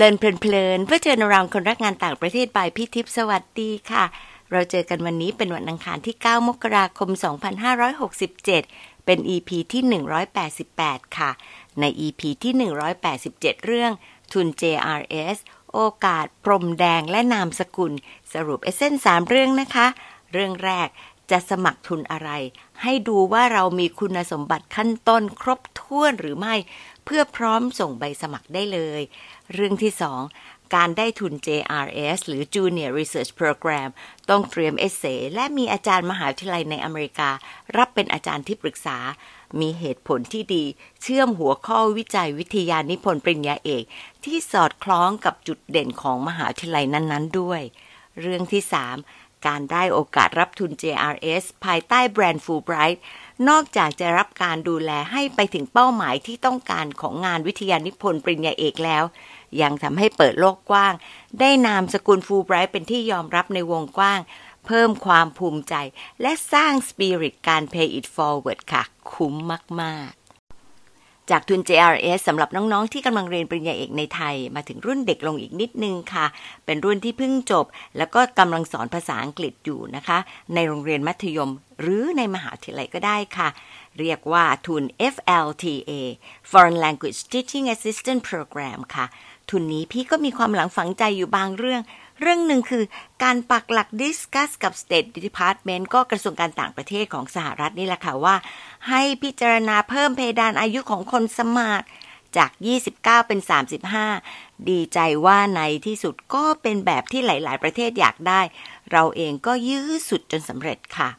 เลินเพลินๆเพื่อเจอราวคนรักงานต่างประเทศบายพี่ทิพย์สวัสดีค่ะ เราเจอกันวันนี้เป็นวันอังคารที่ 9 มกราคม 2567 เป็น EP ที่ 188 ค่ะ ใน EP ที่ 187 เรื่อง ทุน JRS โอกาส พรมแดงและนามสกุล สรุปเอเซนสามเรื่องนะคะ เรื่องแรกจะสมัครทุนอะไร ให้ดูว่าเรามีคุณสมบัติขั้นต้นครบถ้วนหรือไม่ เพื่อพร้อมส่งใบสมัครได้เลย เรื่องที่สองการได้ทุน JRS หรือ Junior Research Program ต้องเตรียมเอเซและมีอาจารย์มหาวิทยาลัยในอเมริกา รับเป็นอาจารย์ที่ปรึกษา มีเหตุผลที่ดี เชื่อมหัวข้อวิจัยวิทยานิพนธ์ปริญญาเอก ที่สอดคล้องกับจุดเด่นของมหาวิทยาลัยนั้น ๆ ด้วย เรื่องที่ 3 การได้โอกาสรับทุน JRS ภายใต้แบรนด์ Fulbright นอกจากจะรับการดูแลให้ไปถึงเป้าหมายที่ต้องการของงานวิทยานิพนธ์ปริญญาเอกแล้ว ยังทำให้เปิดโลกกว้าง ได้นามสกุลฟูไบรท์เป็นที่ยอมรับในวงกว้าง เพิ่มความภูมิใจ และสร้างสปิริตการ pay it forward ค่ะ คุ้มมาก ๆ จากทุน JRS สำหรับน้อง ๆ ที่กำลังเรียนปริญญาเอกในไทย มาถึงรุ่นเด็กลงอีกนิดนึงค่ะ เป็นรุ่นที่เพิ่งจบ แล้วก็กำลังสอนภาษาอังกฤษอยู่นะคะ ในโรงเรียนมัธยม หรือในมหาวิทยาลัยก็ได้ค่ะเรียกว่าทุน FLTA Foreign Language Teaching Assistant Program ค่ะ ทุนนี้พี่ก็มีความหลังฝังใจอยู่บางเรื่อง เรื่องหนึ่งคือการปักหลักดิสคัสกับ State Department ก็กระทรวงการต่างประเทศของสหรัฐนี่แหละค่ะว่า ให้พิจารณาเพิ่มเพดานอายุของคนสมัครจาก 29 เป็น 35 ดีใจว่าในที่สุดก็เป็นแบบที่หลาย ๆ ประเทศอยากได้ เราเองก็ยื้อสุดจนสำเร็จค่ะ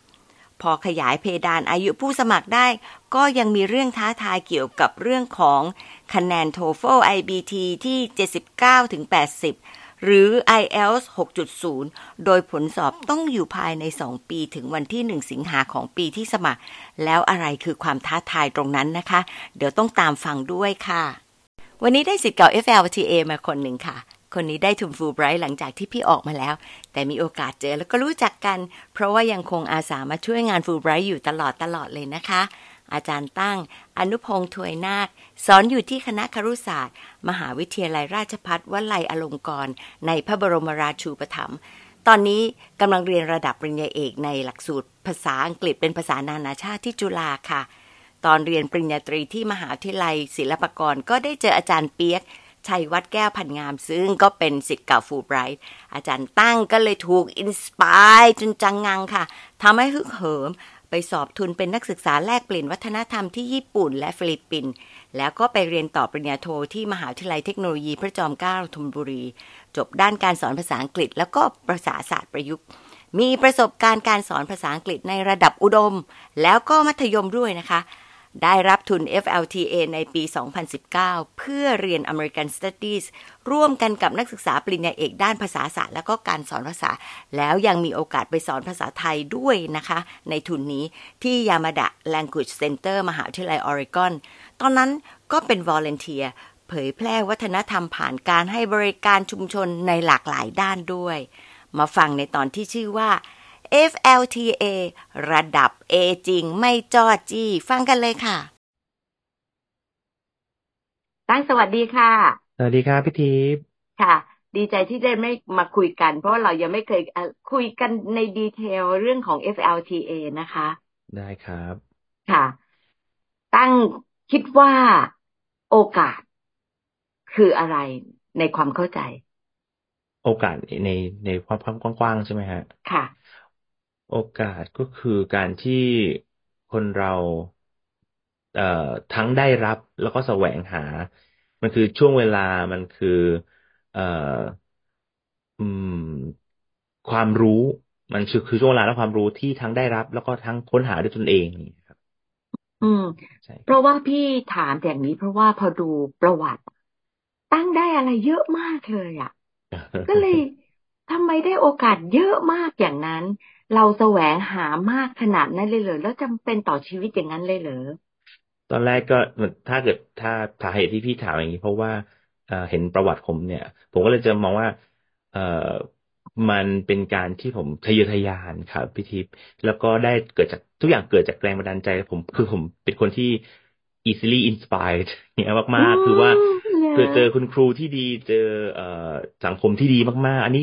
พอขยายเพดานอายุผู้สมัครได้ ก็ยังมีเรื่องท้าทายเกี่ยวกับเรื่องของ คะแนน TOEFL IBT ที่ 79ถึง80 หรือ IELTS 6.0 โดยผลสอบต้องอยู่ภายใน 2 ปีถึงวันที่ 1 สิงหาของปีที่สมัคร แล้วอะไรคือความท้าทายตรงนั้นนะคะ เดี๋ยวต้องตามฟังด้วยค่ะ วันนี้ได้สิทธิ์เก่า FLTA มาคนหนึ่งค่ะคนนี้ได้ทุนฟูไบรท์หลังจากที่พี่ออกมาแล้ว แต่มีโอกาสเจอแล้วก็รู้จักกัน เพราะว่ายังคงอาสามาช่วยงานฟูไบรท์อยู่ตลอดตลอดเลยนะคะ อาจารย์ตั้ง อนุพงษ์ถวยนาค สอนอยู่ที่คณะครุศาสตร์ มหาวิทยาลัยราชภัฏวลัยอลงกรณ์ในพระบรมราชูปถัมภ์ตอนนี้กำลังเรียนระดับปริญญาเอกในหลักสูตรภาษาอังกฤษเป็นภาษานานาชาติที่จุฬาค่ะ ตอนเรียนปริญญาตรีที่มหาวิทยาลัยศิลปากรก็ได้เจออาจารย์เปียกชัยวัฒน์ แก้วพันงามซึ่งก็เป็นสิทธิ์เก่าฟูไบรท์อาจารย์ตั้งก็เลยถูก inspire จนจังงังค่ะทำให้ฮึกเหิม ไปสอบทุนเป็นนักศึกษาแลกเปลี่ยนวัฒนธรรมที่ญี่ปุ่นและฟิลิปปินส์แล้วก็ไปเรียนต่อปริญญาโทที่มหาวิทยาลัยเทคโนโลยีพระจอมเกล้าธนบุรี จบด้านการสอนภาษาอังกฤษ แล้วก็ภาษาศาสตร์ประยุกต์ มีประสบการณ์การสอนภาษาอังกฤษในระดับอุดม แล้วก็มัธยมด้วยนะคะ ได้รับทุน FLTA ในปี 2019 เพื่อเรียน American Studies ร่วมกันกับนักศึกษาปริญญาเอกด้านภาษาศาสตร์และก็การสอนภาษา แล้วยังมีโอกาสไปสอนภาษาไทยด้วยนะคะ ในทุนนี้ที่ Yamada Language Center มหาวิทยาลัยออริกอน ตอนนั้นก็เป็น Volunteer เผยแพร่วัฒนธรรมผ่านการให้บริการชุมชนในหลากหลายด้านด้วย มาฟังในตอนที่ชื่อว่า FLTA ระดับ A จริงไม่จอจี้ ฟังกันเลยค่ะ ตั้งสวัสดีค่ะ สวัสดีครับพี่ทิพย์ค่ะ ดีใจที่ได้ไม่มาคุยกัน เพราะเรายังไม่เคยเอ่อคุยกันในดีเทลเรื่องของ FLTA นะคะ ได้ครับ ค่ะ ตั้งคิดว่าโอกาสคืออะไรในความเข้าใจ โอกาสในในความกว้างๆใช่ไหมฮะ ค่ะ โอกาสก็คือการที่คนเราเอ่อทั้งได้รับแล้วก็แสวงหา มันคือช่วงเวลามันคือเอ่ออืม ความรู้มันคือคือช่วงเวลาและความรู้ที่ทั้งได้รับ แล้วก็ทั้งค้นหาด้วยตนเองครับ อืมใช่เพราะว่าพี่ถามอย่างนี้เพราะว่าพอดูประวัติ ตั้งได้อะไรเยอะมากเลยอะ ก็เลยทำไมได้โอกาสเยอะมากอย่างนั้น เราแสวงหามากขนาดนั้นเลยเหรอแล้วจำเป็นต่อชีวิตอย่างนั้นเลยเหรอตอนแรกก็ถ้าเกิดถ้าสาเหตุที่พี่ถามอย่างนี้ เพราะว่าเอ่อเห็นประวัติผมเนี่ย ผมก็เลยจะมองว่า เอ่อมันเป็นการที่ผมทะเยอทะยานครับพี่ทิพย์แล้วก็ได้เกิดจากทุกอย่างเกิดจากแรงบันดาลใจ ผมคือผมเป็นคนที่ easily inspired เนี่ยมาก ๆ คือว่าเหรเพื่อเจอคุณครูที่ดีเจอเอ่อสังคมที่ดีมาก ๆ อันนี้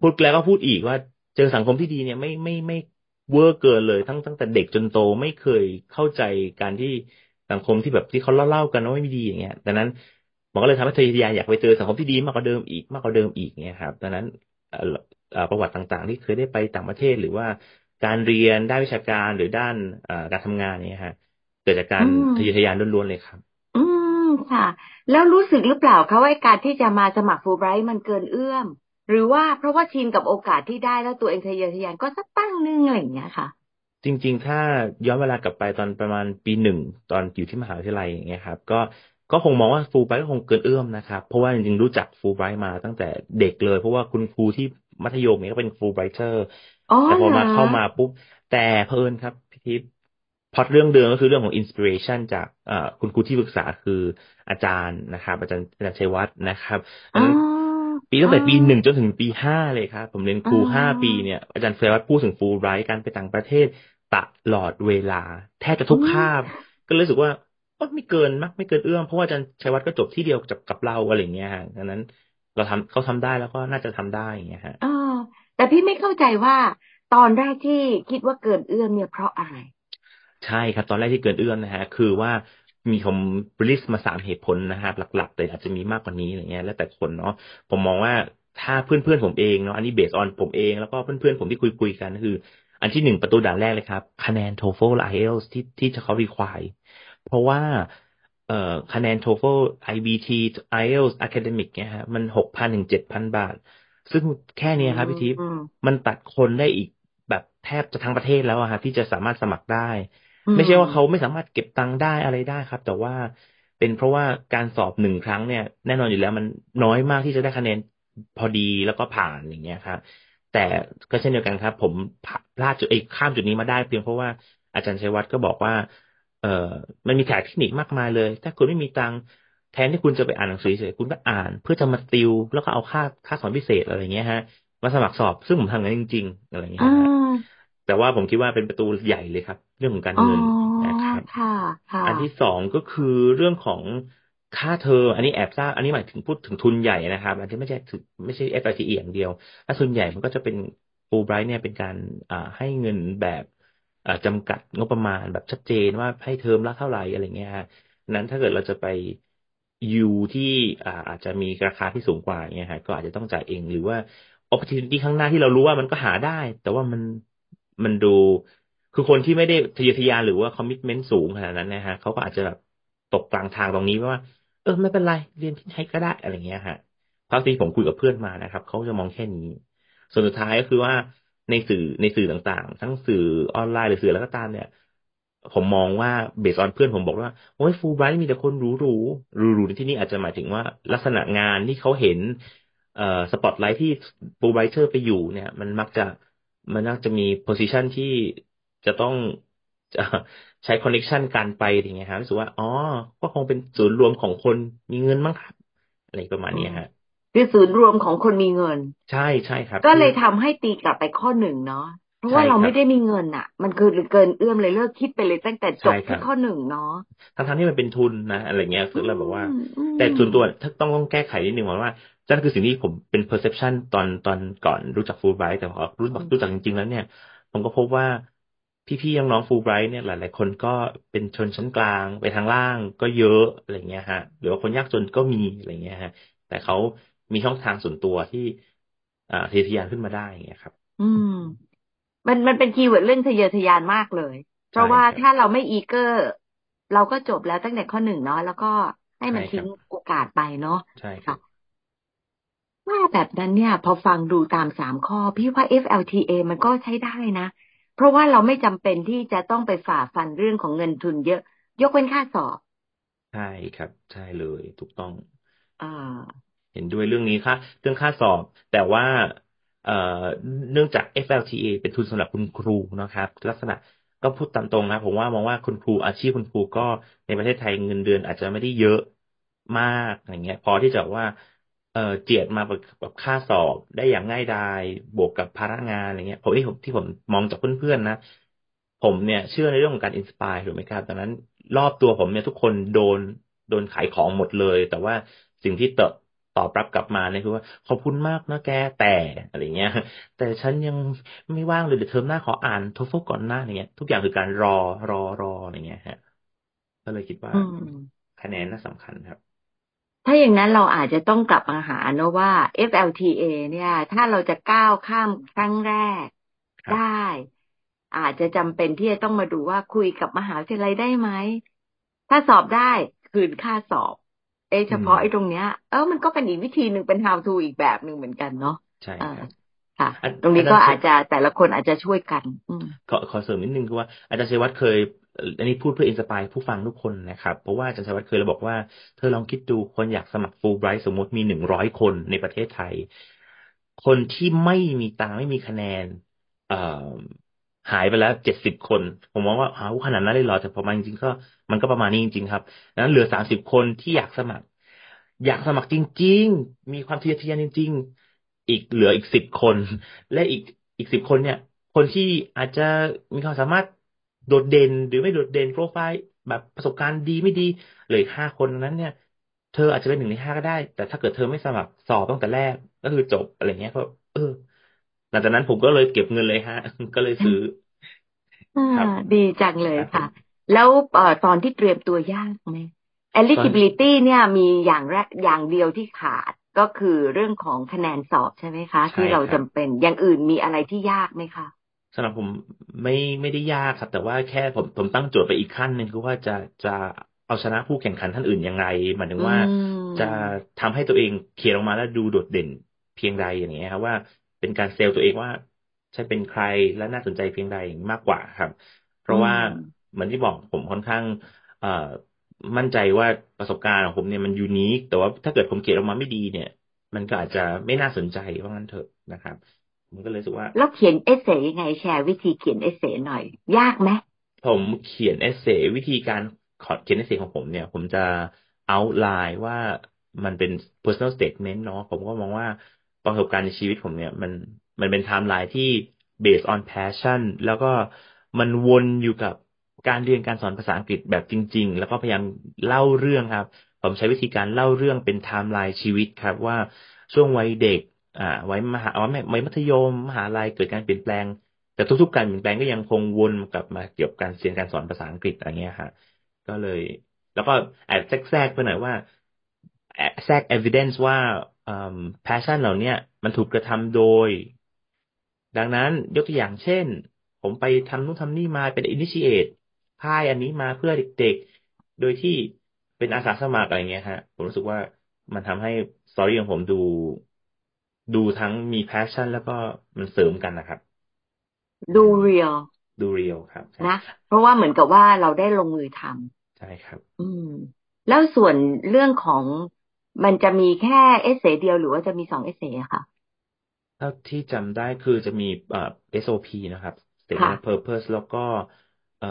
พูดแล้วก็พูดอีกว่า เจอสังคมที่ดีเนี่ยไม่ไม่ไม่เวอร์เกินเลยทั้งตั้งแต่เด็กจนโตไม่เคยเข้าใจการที่สังคมที่แบบที่เขาเล่าๆกันว่าไม่ดีอย่างเงี้ยดังนั้นมันก็เลยทำให้ทยอยากอยากไปเจอสังคมที่ดีมากกว่าเดิมอีกมากกว่าเดิมอีกเนี่ยครับดังนั้นประวัติต่างๆ ที่เคยได้ไปต่างประเทศหรือว่าการเรียนด้านวิชาการหรือด้านการทำงานเนี่ยฮะเกิดจากการทะเยอทะยานล้วนๆเลยครับ อืมค่ะ แล้วรู้สึกหรือเปล่าคะว่าการที่จะมาสมัครฟูไบรท์มันเกินเอื้อม หรือว่าเพราะว่าชินกับโอกาสที่ได้แล้วตัวเองทะเยอทะยานก็สักตั้งนึงอะไรอย่างเงี้ยค่ะ จริง ๆ ถ้าย้อนเวลากลับไปตอนประมาณปีหนึ่งตอนอยู่ที่มหาวิทยาลัยอย่างเงี้ยครับ ก็ก็คงมองว่าฟูไบรท์ก็คงเกินเอื้อมนะครับ เพราะว่าจริงๆรู้จักฟูไบรท์มาตั้งแต่เด็กเลย เพราะว่าคุณครูที่มัธยมเนี่ยก็เป็น Fulbrighter แต่พอมาเข้ามาปุ๊บ แต่เพลินครับพี่ทิพย์พอดเรื่องเดิมก็คือเรื่องของ inspiration จากคุณครูที่ปรึกษาคืออาจารย์นะครับ อาจารย์อาจารย์ชัยวัฒน์นะครับ ปีตั้งแต่ปีหนึ่งจนถึงปีห้าเลยครับ ผมเรียนครูห้าปีเนี่ย อาจารย์ชัยวัฒน์พูดถึงฟูลไรท์การไปต่างประเทศตลอดเวลา แทบจะทุกคาบ ก็เลยรู้สึกว่าไม่เกินมักไม่เกินเอื้อมเพราะว่าอาจารย์ชัยวัฒน์ก็จบที่เดียวกับกับเราอะไรเงี้ยฮะดังนั้น เราทำเขาทำได้แล้วก็น่าจะทำได้อย่างเงี้ยฮะอ๋อแต่พี่ไม่เข้าใจว่าตอนแรกที่คิดว่าเกินเอื้อมเนี่ยเพราะอะไร ใช่ครับ ตอนแรกที่เกินเอื้อมนะฮะ คือว่า มีผมลิสต์มาสามเหตุผลนะครับหลักๆ แต่อาจจะมีมากกว่านี้อะไรเงี้ย แล้วแต่คนเนาะผมมองว่าถ้าเพื่อนๆผมเองเนาะอันนี้เบสออนผมเองแล้วก็เพื่อนๆผมที่คุยๆกันคือ อันที่หนึ่งประตูด่านแรกเลยครับ คะแนน TOEFL IELTS ที่ที่จะเขา require เพราะว่าเอ่อคะแนน TOEFL IBT IELTS Academic เนี่ยฮะมันหกพันถึงเจ็ดพันบาท ซึ่งแค่นี้ครับพี่ทิพย์มันตัดคนได้อีกแบบแทบจะทั้งประเทศแล้วอะครับที่จะสามารถสมัครได้ ไม่ใช่ว่าเขาไม่สามารถเก็บตังค์ได้อะไรได้ครับ แต่ว่าเป็นเพราะว่าการสอบหนึ่งครั้งเนี่ย แน่นอนอยู่แล้วมันน้อยมากที่จะได้คะแนนพอดีแล้วก็ผ่านอย่างเงี้ยครับ แต่ก็เช่นเดียวกันครับ ผมพลาดจุดไอ้ข้ามจุดนี้มาได้เพียงเพราะว่าอาจารย์ชัยวัฒน์ก็บอกว่า เออมันมีแถเทคนิคมากมายเลย ถ้าคุณไม่มีตังค์แทนที่คุณจะไปอ่านหนังสือเฉยคุณก็อ่านเพื่อจะมาติว แล้วก็เอาค่าค่าสอนพิเศษอะไรเงี้ยฮะมาสมัครสอบซึ่งผมทำงั้นจริง ๆ อะไรเงี้ย แต่ว่าผมคิดว่าเป็นประตูใหญ่เลยครับ เรื่องของการเงินนะครับอันที่สองก็คือเรื่องของค่าเทอมอันนี้แอบทราบอันนี้หมายถึงพูดถึงทุนใหญ่นะครับ อันที่ไม่ใช่ถึงไม่ใช่ f i t e อย่างเดียวถ้าทุนใหญ่มันก็จะเป็นฟูไบรท์เนี่ยเป็นการอ่าให้เงินแบบอ่าจำกัดงบประมาณแบบชัดเจนว่าให้เทอมละเท่าไหร่อะไรเงี้ยฮะนั้นถ้าเกิดเราจะไปยูที่อ่าอาจจะมีราคาที่สูงกว่าเงี้ยฮะก็อาจจะต้องจ่ายเองหรือว่า opportunity ข้างหน้าที่เรารู้ว่ามันก็หาได้ แต่ว่ามัน มันดูคือคนที่ไม่ได้ทะเยอทะยานหรือว่าคอมมิชเมนต์สูงขนาดนั้นนะฮะเขาก็อาจจะแบบตกกลางทางตรงนี้ว่า เออไม่เป็นไรเรียนที่ไหนก็ได้อะไรเงี้ยฮะเท่าที่ผมคุยกับเพื่อนมานะครับเขาจะมองแค่นี้ ส่วนสุดท้ายก็คือว่าในสื่อในสื่อต่างๆ ทั้งสื่อออนไลน์หรือสื่ออะไรก็ตามเนี่ย ผมมองว่า based on เพื่อนผมบอกว่าโอ้ยฟูลไบรท์มีแต่คนรู้รู้รู้รู้ในที่นี้อาจจะหมายถึงว่าลักษณะงานที่เขาเห็นเอ่อสปอตไลท์ที่ Fulbrighter ไปอยู่เนี่ย มันมักจะ มันน่าจะมี position ที่จะต้องจะใช้ connection การไปอย่างเงี้ยครับรู้สึกว่า อ๋อ ก็คงเป็นศูนย์รวมของคนมีเงินมั้งครับ อะไรประมาณนี้ฮะคือศูนย์รวมของคนมีเงิน ใช่ใช่ครับ ก็เลยทำให้ตีกลับไปข้อหนึ่งเนาะเพ ราะว่าเราไม่ได้มีเงินอะ มันคือเกินเอื้อมเลยเลิกคิดไปเลยตั้งแต่จบที่ข้อหนึ่งเนาะทั้งที่มันเป็นทุนนะอะไรเงี้ยคือเราบอกว่า แต่ส่วนตัวถ้าต้องต้องแก้ไขนิดนึงว่านั่นคือสิ่งที่ผมเป็น perception ตอนตอนก่อนรู้จักฟูลไบรท์แต่พอรู้จักรู้จักจริงๆแล้วเนี่ย ผมก็พบว่าพี่ๆน้องๆฟูลไบรท์เนี่ยหลาย ๆ คนก็เป็นชนชั้นกลางไปทางล่างก็เยอะอะไรเงี้ยฮะ หรือว่าคนยากจนก็มีอะไรเงี้ยฮะ แต่เขามีช่องทางส่วนตัวที่อ่าทะเยอทะยานขึ้นมาได้เงี้ยครับ อืม มันมันเป็น keyword เรื่องทะเยอทะยานมากเลย เพราะว่าถ้าเราไม่ eager เราก็จบแล้วตั้งแต่ข้อหนึ่งเนาะแล้วก็ให้มันทิ้งโอกาสไปเนาะใช่ครับว่าแบบนั้นเนี่ย พอฟังดูตามสามข้อ พี่ว่า FLTA มันก็ใช้ได้นะ เพราะว่าเราไม่จำเป็นที่จะต้องไปฝ่าฟันเรื่องของเงินทุนเยอะ ยกเว้นค่าสอบ ใช่ครับ ใช่เลย ถูกต้องอ่าเห็นด้วยเรื่องนี้ค่ะ เรื่องค่าสอบ แต่ว่า เอ่อเนื่องจาก FLTA เป็นทุนสำหรับคุณครูนะครับ ลักษณะก็พูดตามตรงนะผมว่ามองว่าคุณครูอาชีพคุณครูก็ในประเทศไทยเงินเดือนอาจจะไม่ได้เยอะมากอย่างเงี้ย พอที่จะว่าเออเจียดมาแบบค่าสอบได้อย่างง่ายดายบวกกับภาระงานอะไรเงี้ยผมที่ผมที่ผมมองจากเพื่อนๆนะ ผมเนี่ยเชื่อในเรื่องของการ inspire ถูกไหมครับดังนั้นรอบตัวผมเนี่ยทุกคนโดนโดนขายของหมดเลย แต่ว่าสิ่งที่เตอบ ตอบรับกลับมาเนี่ยคือว่าขอบคุณมากนะแกแต่อะไรเงี้ย แต่ฉันยังไม่ว่างเลยเดี๋ยวเทอมหน้าขออ่าน TOEFL ก่อนนะอย่างเงี้ย ทุกอย่างคือการรอรอรออะไรเงี้ยฮะก็เลยคิดว่าอืมคะแนนน่าสำคัญครับ ถ้าอย่างนั้นเราอาจจะต้องกลับมาหาเนอะว่า FLTA เนี่ย ถ้าเราจะก้าวข้ามครั้งแรกครับได้ อาจจะจำเป็นที่จะต้องมาดูว่าคุยกับมหาวิทยาลัยได้ไหม ถ้าสอบได้คืนค่าสอบเอะเฉพาะไอ้ตรงเนี้ย เออมันก็เป็นอีกวิธีหนึ่งเป็น how to อีกแบบหนึ่งเหมือนกันเนาะใช่อ่าครับค่ะอันตรงนี้อันนั้นก็คือออาจจะแต่ละคนอาจจะช่วยกันอืมขอขอเสริมนิดนึงคือว่าอาจารย์ชัยวัฒน์เคยเอ่ออันนี้พูดเพื่ออินสปายผู้ฟังทุกคนนะครับ เพราะว่าอาจารย์ชัยวัฒน์เคยบอกว่าเธอลองคิดดูคนอยากสมัครฟูลไบรท์สมมติมีหนึ่งร้อยคนในประเทศไทย คนที่ไม่มีตังค์ไม่มีคะแนน เอ่อ หายไปแล้วเจ็ดสิบคน ผมมองว่าหาขนาดนั้นเลยเหรอแต่พอมาจริงๆก็มันก็ประมาณนี้จริง ๆ ครับนั้นเหลือสามสิบคนที่อยากสมัคร อยากสมัครจริง ๆ มีความทะเยอทะยนจริง ๆ อีกเหลืออีกสิบคน และอีกอีกสิบคนเนี่ย คนที่อาจจะมีความสามารถโดดเด่นหรือไม่โดดเด่นโปรไฟล์แบบประสบการณ์ดีไม่ดีเหลืออีกห้าคนนั้นเนี่ย เธออาจจะเป็นหนึ่งในห้าก็ได้ แต่ถ้าเกิดเธอไม่สมัครสอบตั้งแต่แรกก็คือจบอะไรเงี้ยก็เออ ลังจากนั้นผมก็เลยเก็บเงินเลยฮะ ก็เลยซื้อครับอ่าดีจังเลยครับค่ะ แล้วเอ่อตอนที่เตรียมตัวยากไหม eligibility เนี่ยมีอย่างแรกอย่างเดียวที่ขาดก็คือเรื่องของคะแนนสอบใช่ไหมคะใช่ที่เราครัจำบเป็นอย่างอื่นมีอะไรที่ยากไหมคะสำหรับผมไม่ไม่ได้ยากครับ แต่ว่าแค่ผมผมตั้งโจทย์ไปอีกขั้นหนึ่งคือว่าจะจะเอาชนะผู้แข่งขันท่านอื่นยังไงหมายถึงว่าอืมจะทำให้ตัวเองเขียนออกมาแล้วดูโดดเด่นเพียงใดอย่างเงี้ยครับว่า เป็นการเซลล์ตัวเองว่าฉันเป็นใครและน่าสนใจเพียงใดมากกว่าครับ เพราะว่าอืมเหมือนที่บอกผมค่อนข้าง เอ่อมั่นใจว่าประสบการณ์ของผมเนี่ยมัน unique แต่ว่าถ้าเกิดผมเขียนออกมาไม่ดีเนี่ย มันก็อาจจะไม่น่าสนใจว่างั้นเถอะนะครับผมก็เลยรู้สึกว่าแล้วเขียน essay ยังไงแชร์วิธีเขียน essay หน่อย ยากไหมผมเขียน essay วิธีการขอเขียน essay ของผมเนี่ย ผมจะ outline ว่ามันเป็น personal statement เนาะผมก็มองว่า ประสบการณ์ในชีวิตผมเนี่ย มันมันเป็นไทม์ไลน์ที่ based on passion แล้วก็มันวนอยู่กับการเรียนการสอนภาษาอังกฤษแบบจริง ๆ แล้วก็พยายามเล่าเรื่องครับ ผมใช้วิธีการเล่าเรื่องเป็นไทม์ไลน์ชีวิตครับว่าช่วงวัยเด็ก อ่าวัยมหาวัยมัธยมมหาลัยเกิดการเปลี่ยนแปลง แต่ทุกๆการเปลี่ยนแปลงก็ยังคงวนกลับมาเกี่ยวกับการเรียนการสอนภาษาอังกฤษอะไรเงี้ยฮะก็เลย แล้วก็แอบแทรกไปหน่อยว่าแอบแทรก evidence ว่า อืม passion เหล่าเนี้ยมันถูกกระทำโดย ดังนั้นยกตัวอย่างเช่น ผมไปทำนู่นทำนี่มาเป็น initiate ค่ายอันนี้มาเพื่อเด็กๆ โดยที่เป็นอาสาสมัครอะไรเงี้ยฮะ ผมรู้สึกว่ามันทำให้สตอรี่ของผมดู ดูทั้งมี passion แล้วก็มันเสริมกันนะครับ ดูเรียลดูเรียลครับใช่นะ เพราะว่าเหมือนกับว่าเราได้ลงมือทำใช่ครับ อืม แล้วส่วนเรื่องของ มันจะมีแค่เอเซเดียวหรือว่าจะมีสองเอเซอะค่ะเท่าที่จำได้คือจะมีเอ่อ SOP นะครับค่ะ Statement of Purpose แล้วก็เอ่อ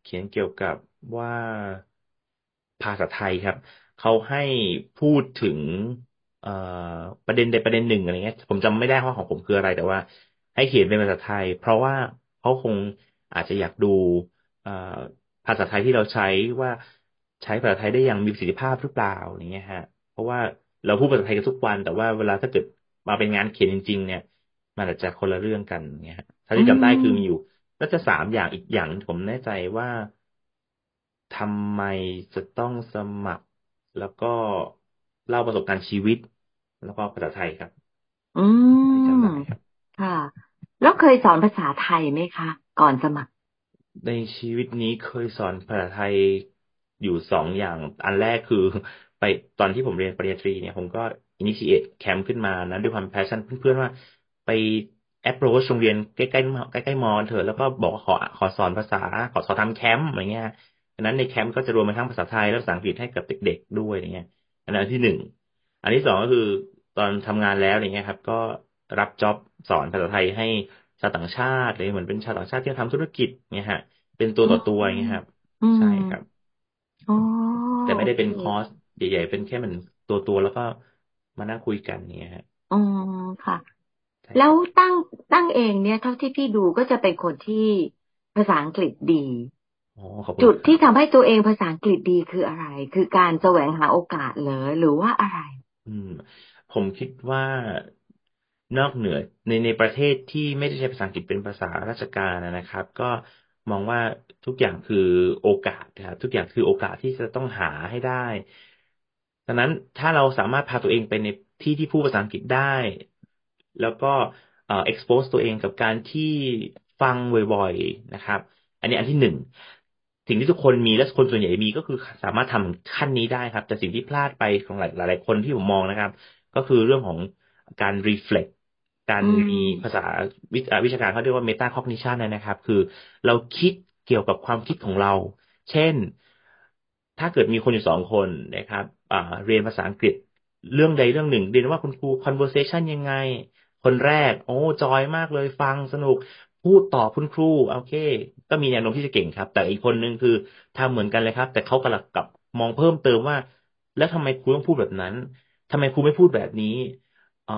เขียนเกี่ยวกับว่าภาษาไทยครับ เขาให้พูดถึงเอ่อประเด็นใดประเด็นหนึ่งอะไรเงี้ย ผมจำไม่ได้ว่าของผมคืออะไรแต่ว่า ให้เขียนเป็นภาษาไทย เพราะว่าเขาคงอาจจะอยากดูเอ่อภาษาไทยที่เราใช้ว่าใช้ภาษาไทยได้อย่างมีประสิทธิภาพหรือเปล่าอย่างเงี้ยฮะเพ ราะว่าเราพูดภาษาไทยกันทุกวัน แต่ว่าเวลาถ้าเกิดมาเป็นงานเขียนจริง ๆ เนี่ย มันอาจจะคนละเรื่องกันเนี่ยฮะถ้าที่จำได้คือมีอยู่น่าจะสามอย่างอีกอย่างผมแน่ใจว่าทำไมจะต้องสมัคร แล้วก็เล่าประสบการณ์ชีวิต แล้วก็ภาษาไทยครับ อืที่จำมได้ครับค่ะ แล้วเคยสอนภาษาไทยไหมคะ ก่อนสมัคร ในชีวิตนี้เคยสอนภาษาไทยอยู่สองอย่าง อันแรกคือ ไปตอนที่ผมเรียนปริญญาตรีเนี่ยผมก็ initiate แคมป์ขึ้นมานะด้วยความ passion เพื่อนๆว่าไป approach โรงเรียนใกล้ๆใกล้ๆมอเถอะแล้วก็บอกว่าขอขอสอนภาษาขอขอทำแคมป์อะไรเงี้ยดังนั้นในแคมป์ก็จะรวมไปทั้งภาษาไทยและภาษาอังกฤษให้กับเด็ก ๆ ด้วยอย่างเงี้ย อันนั้นที่หนึ่งอันที่สองก็คือตอนทำงานแล้วอย่างเงี้ยครับ ก็รับจ็อบสอนภาษาไทยให้ชาวต่างชาติเลยเหมือนเป็นชาวต่างชาติที่ทำธุรกิจเนี่ยฮะ เป็นตัวต่อตัวอย่างเงี้ยครับอืมใช่ครับอ๋อแต่ไม่ได้เป็นโอคเคอร์ส ใหญ่ๆ เป็นแค่เหมือนตัวตัวๆแล้วก็มานั่งคุยกันเนี่ยฮะอ๋อค่ะใช่คแล้รัวบตั้งตั้งเองเนี่ย เท่าที่พี่ดูก็จะเป็นคนที่ภาษาอังกฤษดีโจุดที่ทำให้ตัวเองภาษาอังกฤษดีคืออะไร คือการแสวงหาโอกาสเหรอหรือว่าอะไร อืม ผมคิดว่านอกเหนือในในประเทศที่ไม่ได้ใช้ภาษาอังกฤษเป็นภาษาราชการนะครับ ก็มองว่าทุกอย่างคือโอกาสครับทุกอย่างคือโอกาสที่จะต้องหาให้ได้ ดังนั้นถ้าเราสามารถพาตัวเองไปในที่ที่พูดภาษาอังกฤษได้ แล้วก็เอ่อ expose ตัวเองกับการที่ฟังบ่อยๆนะครับ อันนี้อันที่หนึ่งสิ่งที่ทุกคนมีและคนส่วนใหญ่มีก็คือสามารถทำขั้นนี้ได้ครับ แต่สิ่งที่พลาดไปของหลายหลายคนที่ผมมองนะครับ ก็คือเรื่องของการ reflect การมีภาษาวิชาการเขาเรียกว่า meta cognition นะครับ คือเราคิดเกี่ยวกับความคิดของเรา เช่น ถ้าเกิดมีคนอยู่สองคนนะครับ เรียนภาษาอังกฤษ เรื่องใดเรื่องหนึ่ง เรียนว่าคุณครู conversation ยังไง คนแรก โอ้จอยมากเลยฟังสนุก พูดต่อคุณครูโอเค ก็มีแนวโน้มที่จะเก่งครับ แต่อีกคนนึงคือทำเหมือนกันเลยครับ แต่เขากำลังกับมองเพิ่มเติมว่า แล้วทำไมครูต้องพูดแบบนั้นทำไมครูไม่พูดแบบนี้อ๋อ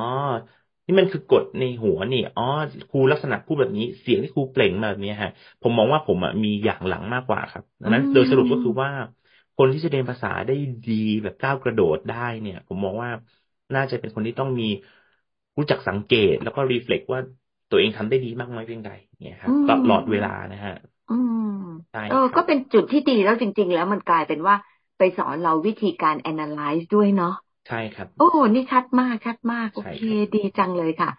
นี่มันคือกฎในหัวนี่อ๋อครูลักษณะพูดแบบนี้ เสียงที่ครูเปล่งแบบนี้ฮะ ผมมองว่าผมอะมีอย่างหลังมากกว่าครับดังนั้น โดยสรุปก็คือว่า คนที่จะเรียนภาษาได้ดีแบบก้าวกระโดดได้เนี่ย ผมมองว่าน่าจะเป็นคนที่ต้องมีรู้จักสังเกต แล้วก็รีเฟล็กว่าตัวเองทำได้ดีมากน้อยเพียงใดเนี่ยครับตลอดเวลานะฮะอืมเออก็เป็นจุดที่ดีแล้วจริง ๆ แล้วมันกลายเป็นว่าไปสอนเราวิธีการ analyze ด้วยเนาะใช่ครับ โอ้นี่ชัดมากชัดมาก โอเค ดีจังเลยค่ะ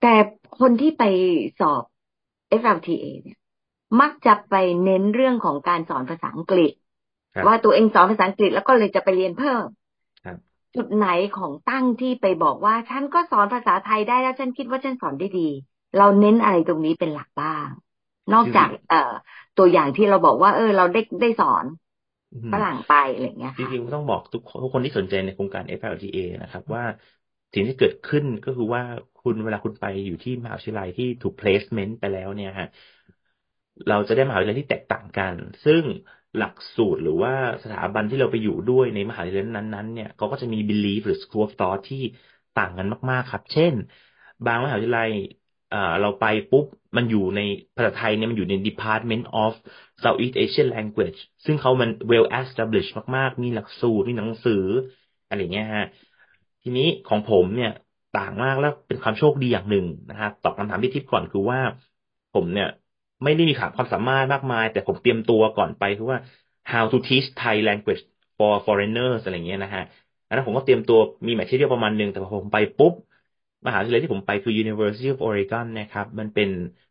แต่คนที่ไปสอบ FLTA เนี่ย มักจะไปเน้นเรื่องของการสอนภาษาอังกฤษ ว่าตัวเองสอนภาษาอังกฤษแล้วก็เลยจะไปเรียนเพิ่มจุดไหนของตั้งที่ไปบอกว่า ฉันก็สอนภาษาไทยได้แล้วฉันคิดว่าฉันสอนได้ดี เราเน้นอะไรตรงนี้เป็นหลักบ้าง นอกจาก เอ่อ ตัวอย่างที่เราบอกว่า เออ เราได้ได้สอนฝรั่งไปอะไรเงี้ยจริงๆต้องบอกทุกทุกคนที่สนใจในโครงการ FLTA นะครับ ว่าสิ่งที่เกิดขึ้นก็คือว่าคุณเวลาคุณไปอยู่ที่มหาวิทยาลัยที่ถูก placement ไปแล้วเนี่ยฮะเราจะได้มหาวิทยาลัยที่แตกต่างกัน ซึ่ง หลักสูตรหรือว่าสถาบันที่เราไปอยู่ด้วยในมหาวิทยาลัยนั้นๆเนี่ยเขาก็จะมี belief หรือ school of thought ที่ต่างกันมาก ๆ ครับ เช่น บางมหาวิทยาลัยเราไปปุ๊บ มันอยู่ในภาษาไทยเนี่ยมันอยู่ใน Department of Southeast Asian Language ซึ่งเขามัน well established มากๆ มีหลักสูตร มีหนังสือ อะไรเงี้ยฮะ ทีนี้ของผมเนี่ยต่างมากแล้วเป็นความโชคดีอย่างหนึ่งนะครับตอบคำถามพี่ทิพย์ก่อนคือว่า ผมเนี่ย ไม่ได้มีขาความสามารถมากมาย แต่ผมเตรียมตัวก่อนไปคือว่า how to teach Thai language for foreigners อะไรเงี้ยนะฮะอันนั้นผมก็เตรียมตัวมีแมทเทียลประมาณนึง แต่พอผมไปปุ๊บ มหาวิทยาลัยที่ผมไปคือ University of Oregon นะครับ มันเป็น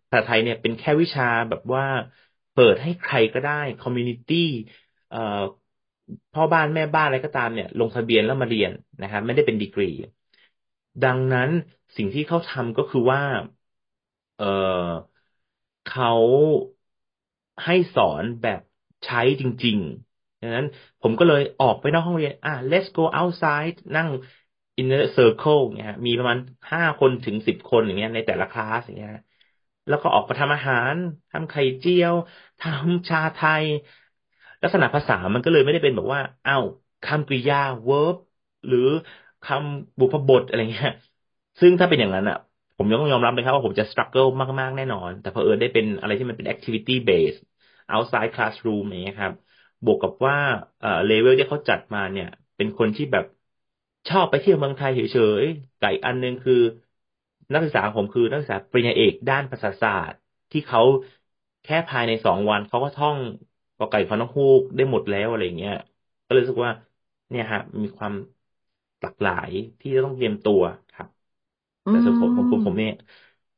ภาษาไทยเนี่ยเป็นแค่วิชาแบบว่าเปิดให้ใครก็ได้ community เอ่อพ่อบ้านแม่บ้านอะไรก็ตามเนี่ยลงทะเบียนแล้วมาเรียนนะครับไม่ได้เป็นดีกรี ดังนั้นสิ่งที่เขาทำก็คือว่า เออ เขาให้สอนแบบใช้จริงๆดังนั้นผมก็เลยออกไปนอกห้องเรียน อะ let's go outside นั่ง in a circle เนี่ยมีประมาณห้าคนถึงสิบคนอย่างเงี้ยในแต่ละคลาสอย่างเงี้ยแล้วก็ออกมาทำอาหารทำไข่เจียวทำชาไทย ลักษณะภาษามันก็เลยไม่ได้เป็นแบบว่า เอ้าคำกริยา verb หรือคำบุพบทอะไรเงี้ย ซึ่งถ้าเป็นอย่างนั้นอะ ผมยังต้องยอมรับเลยครับว่าผมจะ struggle มาก ๆ แน่นอน แต่พอเออได้เป็นอะไรที่มันเป็น activity based outside classroom อย่างเงี้ยครับ บวกกับว่าเอ่อ level ที่เขาจัดมาเนี่ย เป็นคนที่แบบชอบไปเที่ยวเมืองไทยเฉยๆแต่อีกอันนึงคือ นักศึกษาผมคือนักศึกษาปริญญาเอกด้านภาษาศาสตร์ ที่เขาแค่ภายในสองวันเขาก็ท่องกอไก่พนกฮูกได้หมดแล้วอะไรเงี้ย ก็เลยรู้สึกว่า เนี่ยฮะมีความหลากหลายที่จะต้องเตรียมตัวครับ แต่ส่วนผมผมผมเนี่ย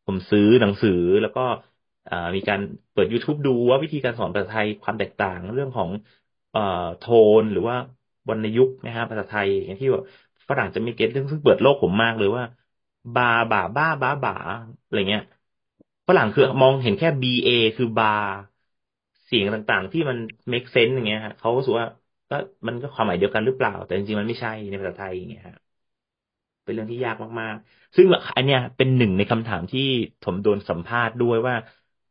ผมซื้อหนังสือแล้วก็มีการเปิด YouTube ดูว่าวิธีการสอนภาษาไทยความแตกต่างเรื่องของเอ่อโทนหรือว่าวรรณยุกต์นะฮะภาษาไทยอย่างที่แบบฝรั่งจะไม่เก็ตซึ่งเปิดโลกผมมากเลยว่า บาบ่าบ้าบ้าบ่าอะไรเงี้ยฝรั่งคือมองเห็นแค่ B A คือบาเสียงต่างๆ ที่มัน make sense อย่างเงี้ยฮะเขาก็รู้สึกว่าก็มันก็ความหมายเดียวกันหรือเปล่า แต่จริงๆมันไม่ใช่ในภาษาไทยอย่างเงี้ยฮะ เป็นเรื่องที่ยากมากๆ ซึ่งอันเนี้ยเป็นหนึ่งในคำถามที่ผมโดนสัมภาษณ์ด้วยว่า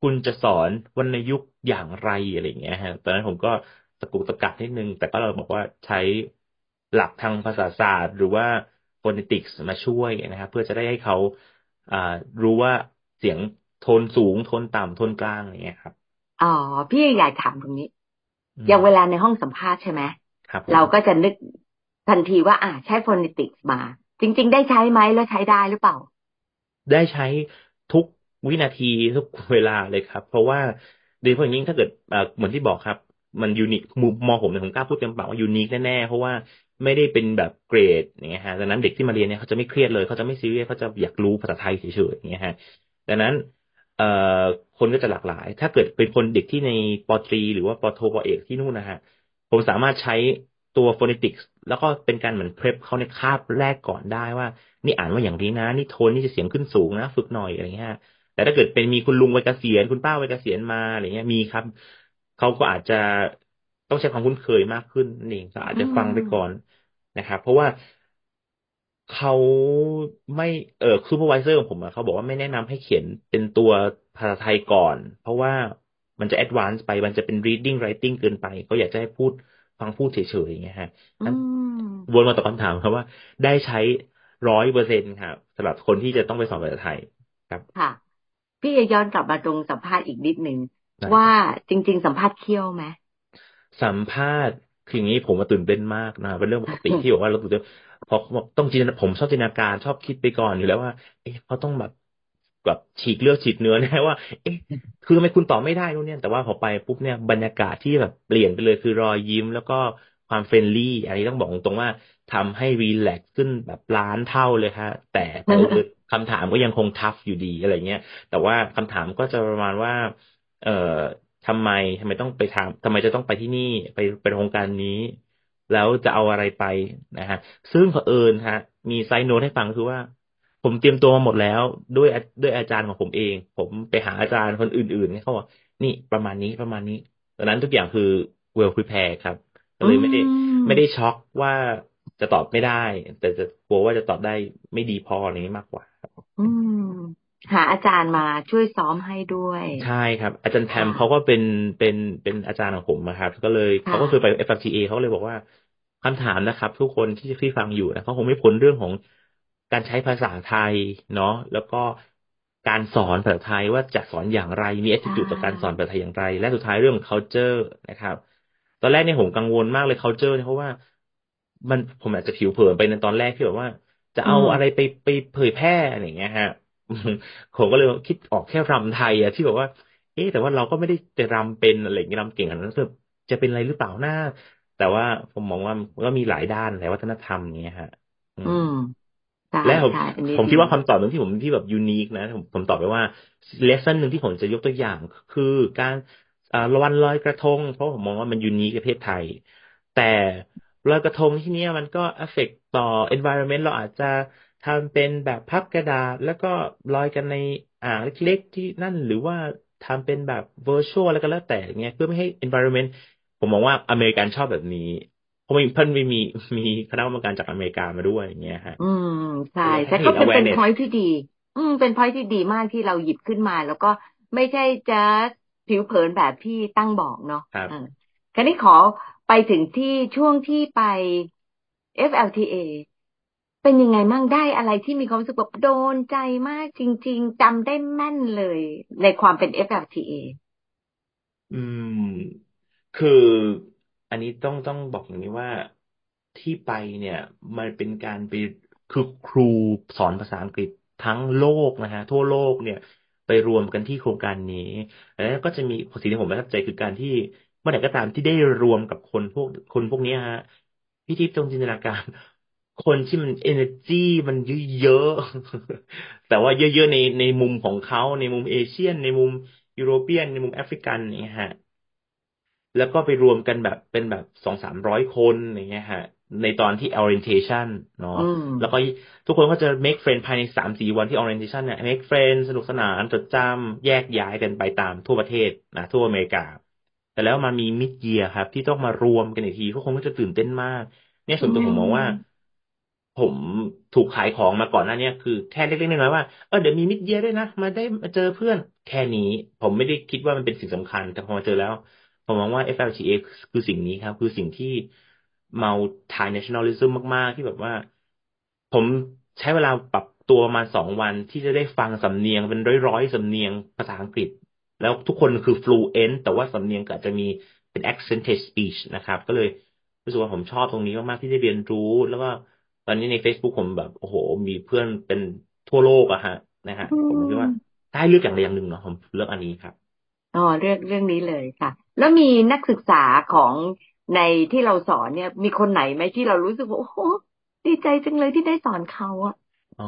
คุณจะสอนวรรณยุกต์อย่างไรอะไรเงี้ยฮะตอนนั้นผมก็ตะกุกตะกักนิดนึง แต่ก็เราบอกว่าใช้หลักทางภาษาศาสตร์ หรือว่า phonetics มาช่วยนะครับเพื่อจะได้ให้เขารู้ว่าเสียงโทนสูง โทนต่ำโทนกลางอย่างเงี้ยครับอ๋อพี่อยากถามตรงนี้ อย่างเวลาในห้องสัมภาษณ์ใช่ไหมครับเราก็จะนึกทันทีว่า อ่าใช้ฟอนติกส์มา จริง ๆ ได้ใช้ไหมแล้วใช้ได้หรือเปล่า ได้ใช้ทุกวินาทีทุกเวลาเลยครับ เพราะว่าโดยเฉพาะอย่างยิ่งถ้าเกิดเหมือนที่บอกครับ มันยูนิคมุมมองผมเนี่ยผมกล้าพูดเต็มปากว่ายูนิคแน่ๆเพราะว่าไม่ได้เป็นแบบเกรดอย่างเงี้ยฮะดังนั้นเด็กที่มาเรียนเนี่ยเขาจะไม่เครียดเลยเขาจะไม่ซีเรียสเขาจะอยากรู้ภาษาไทยเฉยๆอย่างเงี้ยฮะดังนั้นเอ่อคนก็จะหลากหลาย ถ้าเกิดเป็นคนเด็กที่ในปตรี หรือว่าปโทปเอกที่นู่นนะฮะผมสามารถใช้ ตัวโฟนิติกส์แล้วก็เป็นการเหมือนเพลฟเขาในคาบแรกก่อนได้ว่า นี่อ่านว่าอย่างนี้นะ นี่โทนนี่จะเสียงขึ้นสูงนะ ฝึกหน่อยอะไรเงี้ยแต่ถ้าเกิดเป็นมีคุณลุงวัยเกษียณคุณป้าวัยเกษียณมาอะไรเงี้ยมีครับเขาก็อาจจะต้องใช้ความคุ้นเคยมากขึ้นนี่ก็อาจจะฟังไปก่อนนะครับเพราะว่าเขาไม่เออคือ supervisor ของผมอะเขาบอกว่าไม่แนะนำให้เขียนเป็นตัวภาษาไทยก่อน เพราะว่ามันจะ advance ไปมันจะเป็น reading writing เกินไปเขาอยากจะให้พูด ฟังพูดเฉยๆอย่างเงี้ยฮะวนมาตอบคำถามครับว่า ได้ใช้ร้อยเปอร์เซ็นครับสำหรับคนที่จะต้องไปสอบภาษาไทยครับ ค่ะ พี่จะย้อนกลับมาตรงสัมภาษณ์อีกนิดหนึ่งว่าจริง ๆ สัมภาษณ์เคี่ยวไหมสัมภาษณ์คืออย่างนี้ผมมาตื่นเต้นมากนะเป็นเรื่องปกติที่บอกว่าเราตื่นเต้นพอต้องจินผมชอบจินตนาการชอบคิดไปก่อนอยู่แล้วว่า เอ๊ะเขาต้องแบบ แบบฉีกเลือดฉีกเนื้อแน่ว่า เอ๊ะ คือทำไมคุณตอบไม่ได้นู่นเนี่ยแต่ว่าพอไปปุ๊บเนี่ยบรรยากาศที่แบบเปลี่ยนไปเลยคือรอยยิ้มแล้วก็ความ friendly อันนี้ต้องบอกตรงว่าทำให้ relax ขึ้นแบบล้านเท่าเลยฮะแต่คำถามก็ยังคง tough อยู่ดีอะไรเงี้ยแต่ว่าคำถามก็จะประมาณว่า เอ่อทำไมทำไมต้องไปทำทำไมจะต้องไปที่นี่ไปไปโครงการนี้ แล้วจะเอาอะไรไปนะฮะซึ่งเผอิญฮะ มี side note ให้ฟังคือว่า ผมเตรียมตัวมาหมดแล้วด้วยด้วยอาจารย์ของผมเอง ผมไปหาอาจารย์คนอื่นๆเขาบอกนี่ประมาณนี้ประมาณนี้ดังนั้นทุกอย่างคือ well prepare ครับก็เลยไม่ได้ไม่ได้ช็อกว่าจะตอบไม่ได้ แต่จะกลัวว่าจะตอบได้ไม่ดีพออะไรนี้มากกว่าครับอืมหาอาจารย์มาช่วยซ้อมให้ด้วย ใช่ครับ อาจารย์แพมเขาก็เป็นเป็นเป็นอาจารย์ของผมนะครับก็เลยเขาก็เคยไป FFTA เขาเลยบอกว่าคำถามนะครับ ทุกคนที่ที่ฟังอยู่นะเขาคงไม่พ้นเรื่องของ การใช้ภาษาไทยเนาะแล้วก็การสอนภาษาไทยว่าจะสอนอย่างไร มี attitude ต่อการสอนภาษาไทยอย่างไร และสุดท้ายเรื่อง culture นะครับ ตอนแรกเนี่ยผมกังวลมากเลย culture เพราะว่า มันผมอาจจะผิวเผินไปในตอนแรกที่แบบว่า จะเอาอะไรไปไปเผยแพร่อะไรอย่างเงี้ยฮะผมก็เลยคิดออกแค่รำไทยอะที่บอกว่า เอ๊แต่ว่าเราก็ไม่ได้จะรำเป็นอะไรอย่างเงี้ยรำเก่งอันนั้นจะเป็นอะไรหรือเปล่าหน้า แต่ว่าผมมองว่ามันก็มีหลายด้านหลายวัฒนธรรมเงี้ยฮะ อืม และผมผมคิดว่าคำตอบหนึ่งที่ผมที่แบบ unique นะผมผมตอบไปว่า lesson หนึ่งที่ผมจะยกตัวอย่าง คือการอ่าวันลอยกระทง เพราะผมมองว่ามัน unique ประเทศไทย แต่ลอยกระทงที่นี้มันก็เอฟเฟกต่อ environment เราอาจจะทำเป็นแบบพับกระดาษ แล้วก็ลอยกันในอ่างเล็กๆที่นั่นหรือว่าทำเป็นแบบ virtual แล้วก็แล้วแต่เงี้ยเพื่อไม่ให้ environment ผมมองว่าอเมริกันชอบแบบนี้เพราะมีเพิ่นมีมีมีคณะกรรมการจากอเมริกามาด้วยอย่างเงี้ยฮะ อืมใช่แต่ก็เป็นเป็นพอยที่ดี อืมเป็นพอยที่ดีมากที่เราหยิบขึ้นมา แล้วก็ไม่ใช่จะผิวเผินแบบที่ตั้งบอกเนาะครับคราวนี้ขอไปถึงที่ช่วงที่ไป FLTA เป็นยังไงมั่งได้อะไรที่มีความรู้สึกแบบโดนใจมากจริง ๆจำได้แม่นเลย ในความเป็น FLTA อืม คือ อันนี้ต้องต้องบอกอย่างนี้ว่าที่ไปเนี่ย มันเป็นการไปคือครูสอนภาษาอังกฤษทั้งโลกนะฮะทั่วโลกเนี่ยไปรวมกันที่โครงการนี้แล้วก็จะมีสิ่งที่ผมประทับใจคือการที่เมื่อไหร่ก็ตามที่ได้รวมกับคนพวกคนพวกนี้ฮะพี่ทิพย์จงจินตนาการ คนที่มันเอเนจีมันเยอะๆแต่ว่าเยอะๆในในมุมของเขาในมุมเอเชียน ในมุมยุโรเปียนในมุมแอฟริกันเนี่ยฮะ แล้วก็ไปรวมกันแบบเป็นแบบสองสามร้อยคนอย่างเงี้ยฮะในตอนที่ orientation เนาะแล้วก็ทุกคนก็จะ make friend ภายในสามสี่วันที่ orientation เนี่ย make friend สนุกสนานจดจำแยกย้ายกันไปตามทั่วประเทศนะทั่วอเมริกา แต่แล้วมามีมิดเยียครับ ที่ต้องมารวมกันอีกทีก็คงก็จะตื่นเต้นมาก เนี่ยส่วนตัวผมมองว่า ผมถูกขายของมาก่อนหน้านี้คือแค่เล็กๆน้อยๆว่าเออเดี๋ยวมีมิดเยียด้วยนะ มาได้มาเจอเพื่อนแค่นี้ ผมไม่ได้คิดว่ามันเป็นสิ่งสำคัญ แต่พอมาเจอแล้ว ผมมองว่า FLTA คือสิ่งนี้ครับ คือสิ่งที่เมาทาย nationalism มาก ๆ ที่แบบว่า ผมใช้เวลาปรับตัวมาสองวันที่จะได้ฟังสำเนียงเป็นร้อยๆสำเนียงภาษาอังกฤษ แล้วทุกคนคือ fluent แต่ว่าสำเนียงก็อาจจะมีเป็น accented speech นะครับ ก็เลยรู้สึกว่าผมชอบตรงนี้มากๆที่ได้เรียนรู้ แล้วก็ตอนนี้ใน Facebook ผมแบบโอ้โห มีเพื่อนเป็นทั่วโลกอะฮะนะฮะผมคิดว่าได้เลือกอย่างใดอย่างหนึ่งเนาะผมเลือกอันนี้ครับ อ๋อเรื่องเรื่องนี้เลยค่ะ แล้วมีนักศึกษาของในที่เราสอนเนี่ย มีคนไหนไหมที่เรารู้สึกว่าโอ้โหดีใจจังเลยที่ได้สอนเขาอะอ๋อ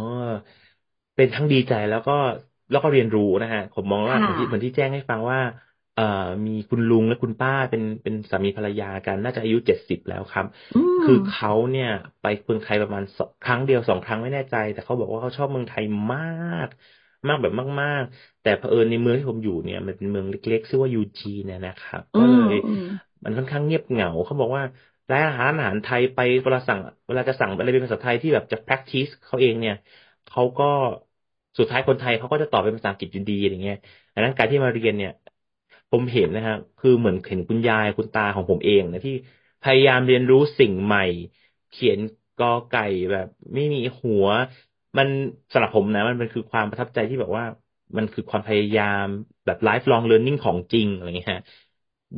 เป็นทั้งดีใจแล้วก็แล้วก็เรียนรู้นะฮะผมมองว่าเหมือนที่เหมือนที่แจ้งให้ฟังว่า เอ่อมีคุณลุงและคุณป้าเป็นเป็นสามีภรรยากัน น่าจะอายุเจ็ดสิบแล้วครับ คือเขาเนี่ย ไปเมืองไทยประมาณครั้งเดียวสองครั้งไม่แน่ใจ แต่เขาบอกว่าเขาชอบเมืองไทยมาก มากแบบมาก ๆ แต่เผอิญในเมืองที่ผมอยู่เนี่ย มันเป็นเมืองเล็กๆชื่อว่ายูจีเนี่ยนะครับก็เลยมันค่อนข้างเงียบเหงาเขาบอกว่าร้านอาหารอาหารไทยไปเวลาสั่ง เวลาจะสั่งอะไรเป็นภาษาไทยที่แบบจะ practice เขาเองเนี่ยเขาก็สุดท้ายคนไทยเขาก็จะตอบเป็นภาษาอังกฤษอยู่ดีอย่างเงี้ยดังนั้นการที่มาเรียนเนี่ย ผมเห็นนะฮะคือเหมือนเห็นคุณยายคุณตาของผมเองนะที่พยายามเรียนรู้สิ่งใหม่ เขียนกอไก่แบบ ไม่มีหัว มันสำหรับผมนะมันเป็นคือความประทับใจที่แบบว่า มันคือความพยายามแบบ lifelong learning ของจริงอะไรเงี้ย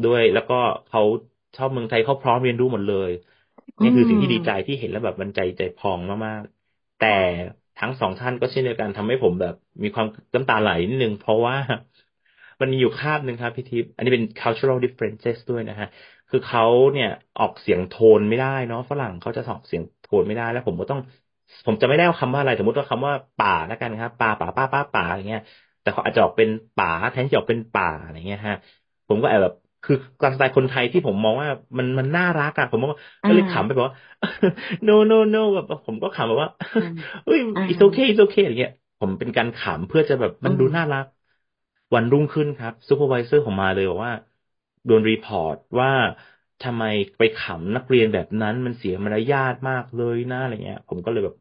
ด้วยแล้วก็เขาชอบเมืองไทยเขาพร้อมเรียนรู้หมดเลยนี่คือสิ่งที่ดีใจที่เห็นแล้วแบบมันใจใจพองมากๆ แต่ทั้งสองท่านก็เช่นเดียวกันทำให้ผมแบบ มีความน้ำตาไหลนิดนึง เพราะว่ามันมีอยู่คาบหนึ่งครับพี่ทิพย์อันนี้เป็น cultural differences ด้วยนะฮะ คือเขาเนี่ยออกเสียงโทนไม่ได้เนาะฝรั่งเขาจะออกเสียงโทนไม่ได้แล้วผมก็ต้อง ผมจะไม่ได้เอาคำว่าอะไร สมมติว่าคำว่าป่าแล้วกันครับป่าป่าป้าป้าป่าอย่างเงี้ย แต่เขาอาจจะออกเป็นป่าแทนที่จะออกเป็นป่าอะไรเงี้ยฮะ ผมก็แอบแบบคือการสไตล์คนไทยที่ผมมองว่ามันมันน่ารักอะผมก็ก็เลยขำไปบอกว่า no no no แบบผมก็ขำแบบว่าเฮ้ย it's okay it's okay อย่างเงี้ย ผมเป็นการขำเพื่อจะแบบมันดูน่ารัก วันรุ่งขึ้นครับ supervisor ของมาเลยบอกว่าโดน report ว่าทำไมไปขำนักเรียนแบบนั้นมันเสียมารยาทมากเลยนะอะไรเงี้ย ผมก็เลยแบบ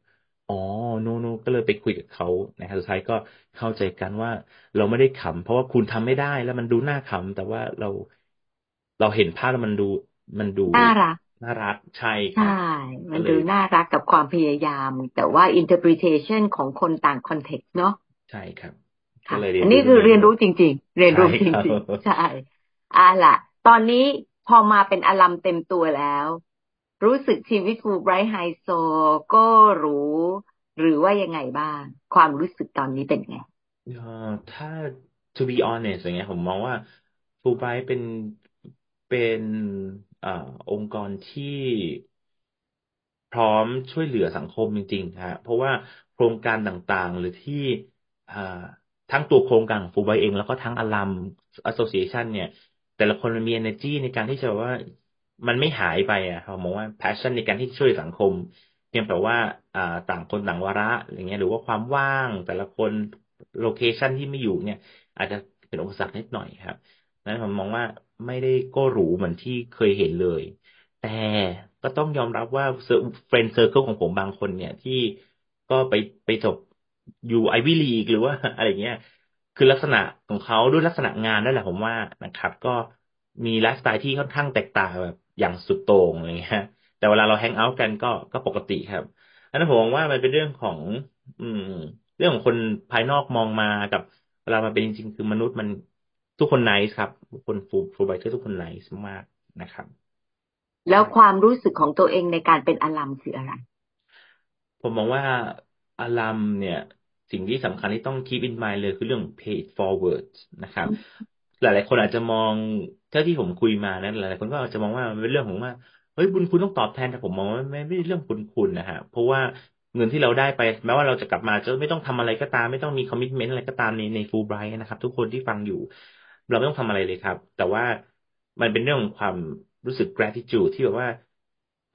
อ๋อ no no ก็เลยไปคุยกับเขานะครับสุดท้ายก็เข้าใจกันว่าเราไม่ได้ขำเพราะว่าคุณทำไม่ได้แล้วมันดูน่าขำแต่ว่าเราเราเห็นภาพแล้วมันดูมันดูน่ารักน่ารักใช่ใช่ มันดูน่ารักกับความพยายาม แต่ว่า interpretation ของคนต่าง context เนาะใช่ครับอันนี้คือเรียนรู้จริง ๆ เรียนรู้จริงๆ ใช่อ่าล่ะ ตอนนี้พอมาเป็นอลัมเต็มตัวแล้ว รู้สึกชีวิตฟูไบรท์ไฮโซก็รู้ หรือว่ายังไงบ้าง ความรู้สึกตอนนี้เป็นไงถ้า to be honest อย่างเงี้ยผมมองว่าฟูไบรท์เป็นเป็นองค์กรที่พร้อมช่วยเหลือสังคมจริงๆฮะเพราะว่าโครงการต่างๆหรือที่ทั้งตัวโครงการของฟูไบเอง แล้วก็ทั้ง alum association เนี่ย แต่ละคนมันมี energy ในการที่จะว่า มันไม่หายไปอะผมมองว่า passion ในการที่ช่วยสังคม เพียงแต่ว่าต่างคนต่างวาระอย่างเงี้ยหรือว่าความว่างแต่ละคน location ที่ไม่อยู่เนี่ย อาจจะเป็นอุปสรรคนิดหน่อยครับนั้นผมมองว่าไม่ได้ก็หรูเหมือนที่เคยเห็นเลย แต่ก็ต้องยอมรับว่า friend circle ของผมบางคนเนี่ยที่ก็ไปไปจบอยู่ Ivy League หรือว่าอะไรเงี้ย คือลักษณะของเขาด้วยลักษณะงานนั่นแหละผมว่านะครับ ก็มีไลฟ์สไตล์ที่ค่อนข้างแตกต่างแบบ อย่างสุดโต่งอะไรเงี้ยแต่เวลาเรา hang out กันก็ก็ปกติครับ อันนั้นผมมองว่ามันเป็นเรื่องของ อืม เรื่องของคนภายนอกมองมากับเวลามาเป็นจริงๆคือมนุษย์มันทุกคน nice ครับทุกคนฟู Fulbrighter ทุกคน nice มากนะครับ แล้วความรู้สึกของตัวเองในการเป็น alum คืออะไร ผมมองว่า alum เนี่ย สิ่งที่สำคัญที่ต้อง keep in mind เลยคือเรื่อง pay it forward นะครับ หลายๆคนอาจจะมอง เท่าที่ผมคุยมานะหลายๆคนก็อาจจะมองว่ามันเป็นเรื่องของว่าเฮ้ยบุญคุณต้องตอบแทนแต่ผมมองว่าไม่ไม่ใช่เรื่องบุญคุณนะฮะเพราะว่าเงินที่เราได้ไปแม้ว่าเราจะกลับมาจะไม่ต้องทำอะไรก็ตาม ไม่ต้องมีคอมมิชเมนต์อะไรก็ตามในในฟูลไบรท์นะครับ ทุกคนที่ฟังอยู่ เราไม่ต้องทำอะไรเลยครับ แต่ว่ามันเป็นเรื่องของความรู้สึก gratitude ที่แบบว่า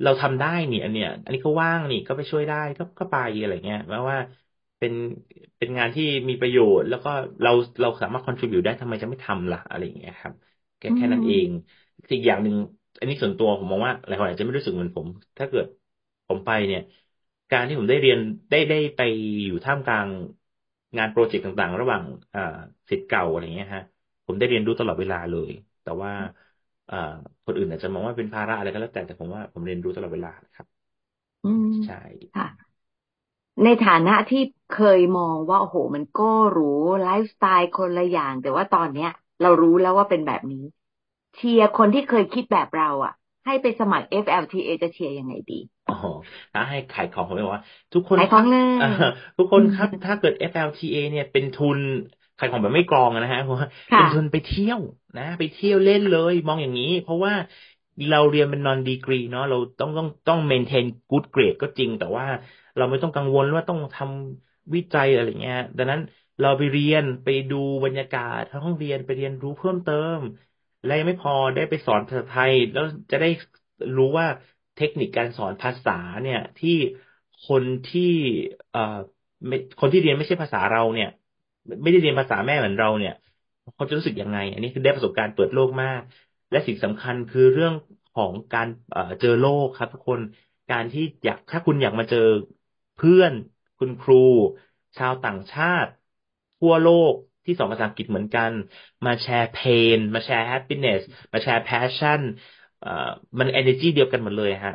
เราทำได้นี่อันเนี้ย อันนี้ก็ว่างนี่ก็ไปช่วยได้ก็ก็ไปอะไรเงี้ยแม้ว่าเป็นเป็นงานที่มีประโยชน์ แล้วก็เราเราสามารถ contribute ได้ทำไมจะไม่ทำล่ะอะไรอย่างเงี้ยครับ แค่แค่นั้นเองอีกอย่างหนึ่งอันนี้ส่วนตัวผมมองว่าหลายคนอาจจะไม่รู้สึกเหมือนผม ถ้าเกิดผมไปเนี่ย การที่ผมได้เรียนได้ได้ไปอยู่ท่ามกลางงานโปรเจกต์ต่างๆ ระหว่างอ่าสิทธิ์เก่าอะไรเงี้ยฮะ ผมได้เรียนรู้ตลอดเวลาเลย แต่ว่าอคนอื่นอาจจะมองว่าเป็นภาระอะไรก็แล้วแต่แต่ผมว่าผมเรียนรู้ตลอดเวลาครับ อืมใช่ค่ะในฐานะที่เคยมองว่าโอ้โหมันก็รู้ไลฟ์สไตล์คนละอย่าง แต่ว่าตอนเนี้ย เรารู้แล้วว่าเป็นแบบนี้ เชียร์คนที่เคยคิดแบบเราอะ ให้ไปสมัคร FLTA จะเชียร์ยังไงดีอ๋อถ้าให้ขายของผมบอกว่า ทุกคนขายของเลยอ่าทุกคนครับถ้าเกิด FLTA เนี่ยเป็นทุนขายของแบบไม่กรองอะนะฮะเพราะว่าค่ะเป็นทุนไปเที่ยวนะ ไปเที่ยวเล่นเลยมองอย่างนี้ เพราะว่าเราเรียนเป็น non degree เนาะเราต้องต้องต้อง maintain good grade ก็จริง แต่ว่าเราไม่ต้องกังวลว่าต้องทำวิจัยอะไรเงี้ย ดังนั้น เราไปเรียนไปดูบรรยากาศทั้งห้องเรียนไปเรียนรู้เพิ่มเติม และยังไม่พอได้ไปสอนภาษาไทย แล้วจะได้รู้ว่าเทคนิคการสอนภาษาเนี่ยที่คนที่เอ่อไม่คนที่เรียนไม่ใช่ภาษาเราเนี่ย ไม่ได้เรียนภาษาแม่เหมือนเราเนี่ยเขาจะรู้สึกยังไง อันนี้คือได้ประสบการณ์เปิดโลกมาก และสิ่งสำคัญคือเรื่องของการเอ่อเจอโลกครับ ทุกคนการที่อยากถ้าคุณอยากมาเจอเพื่อนคุณครู ชาวต่างชาติ ทั่วโลกที่สอนภาษาอังกฤษเหมือนกัน มาแชร์เพนมาแชร์ happiness มาแชร์ passion เอ่อมัน energy เดียวกันหมดเลยฮะ